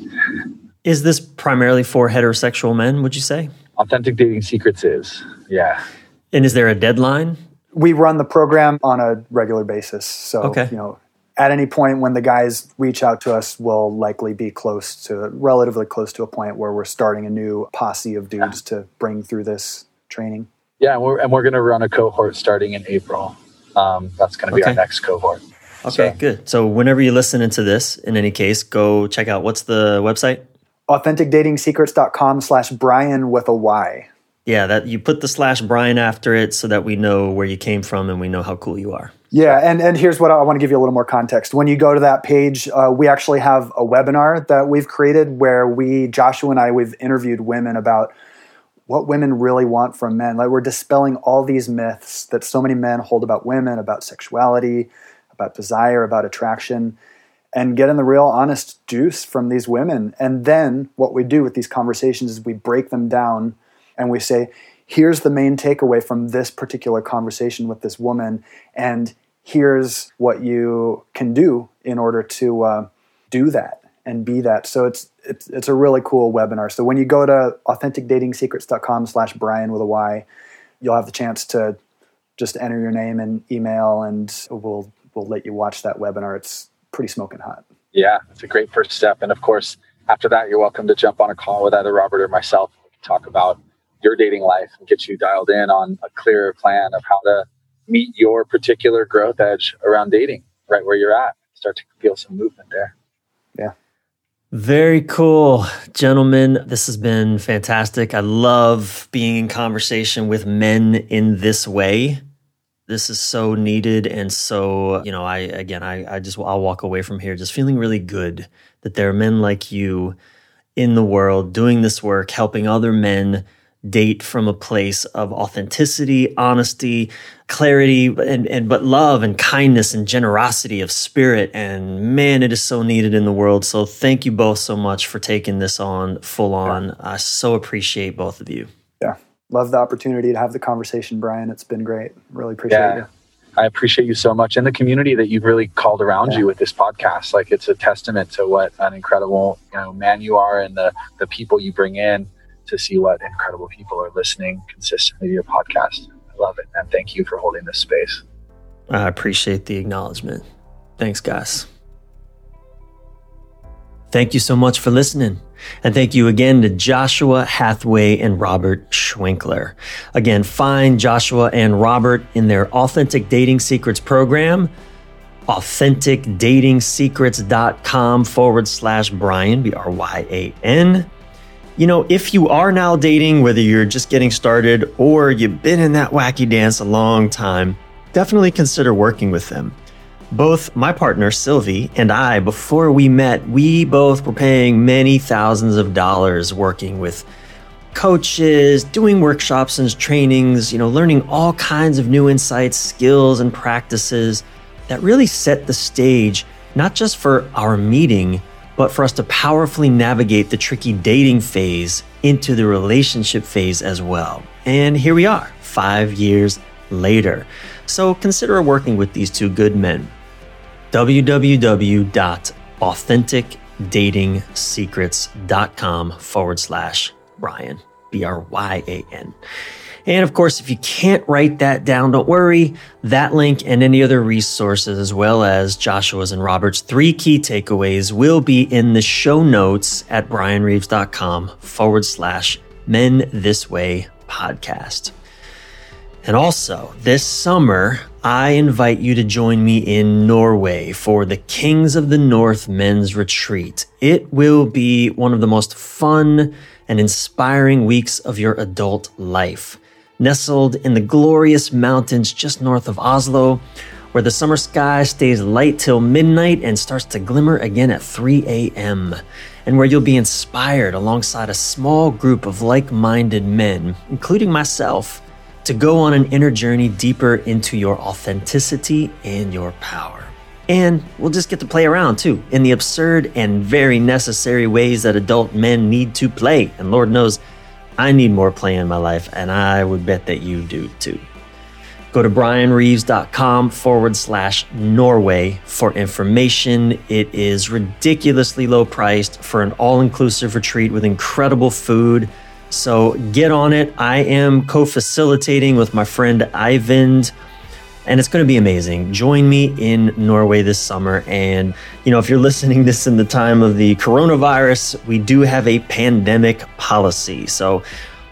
Is this primarily for heterosexual men, would you say? Authentic Dating Secrets is, yeah. And is there a deadline? We run the program on a regular basis. So, okay. you know, at any point when the guys reach out to us, we'll likely be close to, relatively close to a point where we're starting a new posse of dudes yeah. to bring through this training. Yeah, and we're, and we're going to run a cohort starting in April. Um, that's going to be okay. our next cohort. Okay, so, good. So whenever you listen into this, in any case, go check out what's the website? AuthenticDatingSecrets.com slash Bryan with a Y. Yeah, that you put the slash Bryan after it so that we know where you came from and we know how cool you are. Yeah, and, and here's what I want to give you a little more context. When you go to that page, uh, we actually have a webinar that we've created where we, Joshua and I, we've interviewed women about – what women really want from men. Like we're dispelling all these myths that so many men hold about women, about sexuality, about desire, about attraction, and getting the real honest juice from these women. And then what we do with these conversations is we break them down and we say, here's the main takeaway from this particular conversation with this woman, and here's what you can do in order to uh, do that and be that. So it's it's it's a really cool webinar. So when you go to authenticdatingsecrets.com slash Bryan with a Y, you'll have the chance to just enter your name and email and we'll we'll let you watch that webinar. It's pretty smoking hot. Yeah, it's a great first step. And of course, after that, you're welcome to jump on a call with either Robert or myself. We can talk about your dating life and get you dialed in on a clearer plan of how to meet your particular growth edge around dating, right where you're at. Start to feel some movement there. Yeah. Very cool, gentlemen. This has been fantastic. I love being in conversation with men in this way. This is so needed. And so, you know, I, again, I, I just, I'll walk away from here just feeling really good that there are men like you in the world doing this work, helping other men date from a place of authenticity, honesty, clarity, and, and but love and kindness and generosity of spirit. And man, it is so needed in the world. So thank you both so much for taking this on full on. Yeah. I so appreciate both of you. Yeah. Love the opportunity to have the conversation, Bryan. It's been great. Really appreciate yeah. you. I appreciate you so much and the community that you've really called around yeah. you with this podcast. Like it's a testament to what an incredible, you know, man you are and the the people you bring in to see what incredible people are listening consistently to your podcast. I love it. And thank you for holding this space. I appreciate the acknowledgement. Thanks, guys. Thank you so much for listening. And thank you again to Joshua Hathaway and Robert Schwenkler. Again, find Joshua and Robert in their Authentic Dating Secrets program, authenticdatingsecrets.com forward slash Bryan, B R Y A N. You know, if you are now dating, whether you're just getting started or you've been in that wacky dance a long time, definitely consider working with them. Both my partner Sylvie and I, before we met, we both were paying many thousands of dollars working with coaches, doing workshops and trainings, you know, learning all kinds of new insights, skills, and practices that really set the stage, not just for our meeting, but for us to powerfully navigate the tricky dating phase into the relationship phase as well. And here we are, five years later. So consider working with these two good men www.authenticdatingsecrets.com forward slash Bryan, B R Y A N. And of course, if you can't write that down, don't worry. That link and any other resources, as well as Joshua's and Robert's three key takeaways, will be in the show notes at bryanreeves.com forward slash men this way podcast. And also, this summer, I invite you to join me in Norway for the Kings of the North Men's Retreat. It will be one of the most fun and inspiring weeks of your adult life. Nestled in the glorious mountains just north of Oslo, where the summer sky stays light till midnight and starts to glimmer again at 3 a.m., and where you'll be inspired alongside a small group of like minded men, including myself to go on an inner journey deeper into your authenticity and your power. And we'll just get to play around too in the absurd and very necessary ways that adult men need to play. And Lord knows I need more play in my life, and I would bet that you do too. Go to bryanreeves.com forward slash Norway for information. It is ridiculously low priced for an all inclusive retreat with incredible food so get on it. I am co facilitating with my friend Ivind, and it's going to be amazing. Join me in Norway this summer. And, you know, if you're listening this in the time of the coronavirus, we do have a pandemic policy. So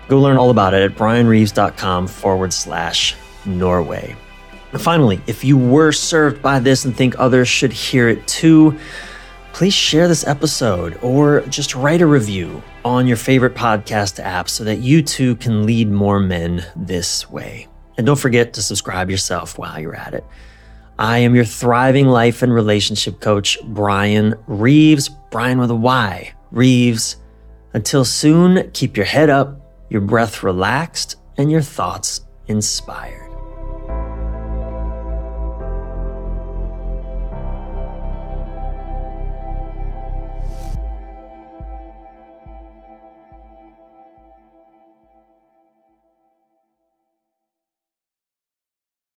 go learn all about it at bryanreeves.com forward slash Norway. finally, if you were served by this and think others should hear it too, please share this episode or just write a review on your favorite podcast app so that you too can lead more men this way. And don't forget to subscribe yourself while you're at it. I am your thriving life and relationship coach, Bryan Reeves, Bryan with a Y, Reeves. Until soon, keep your head up, your breath relaxed, and your thoughts inspired.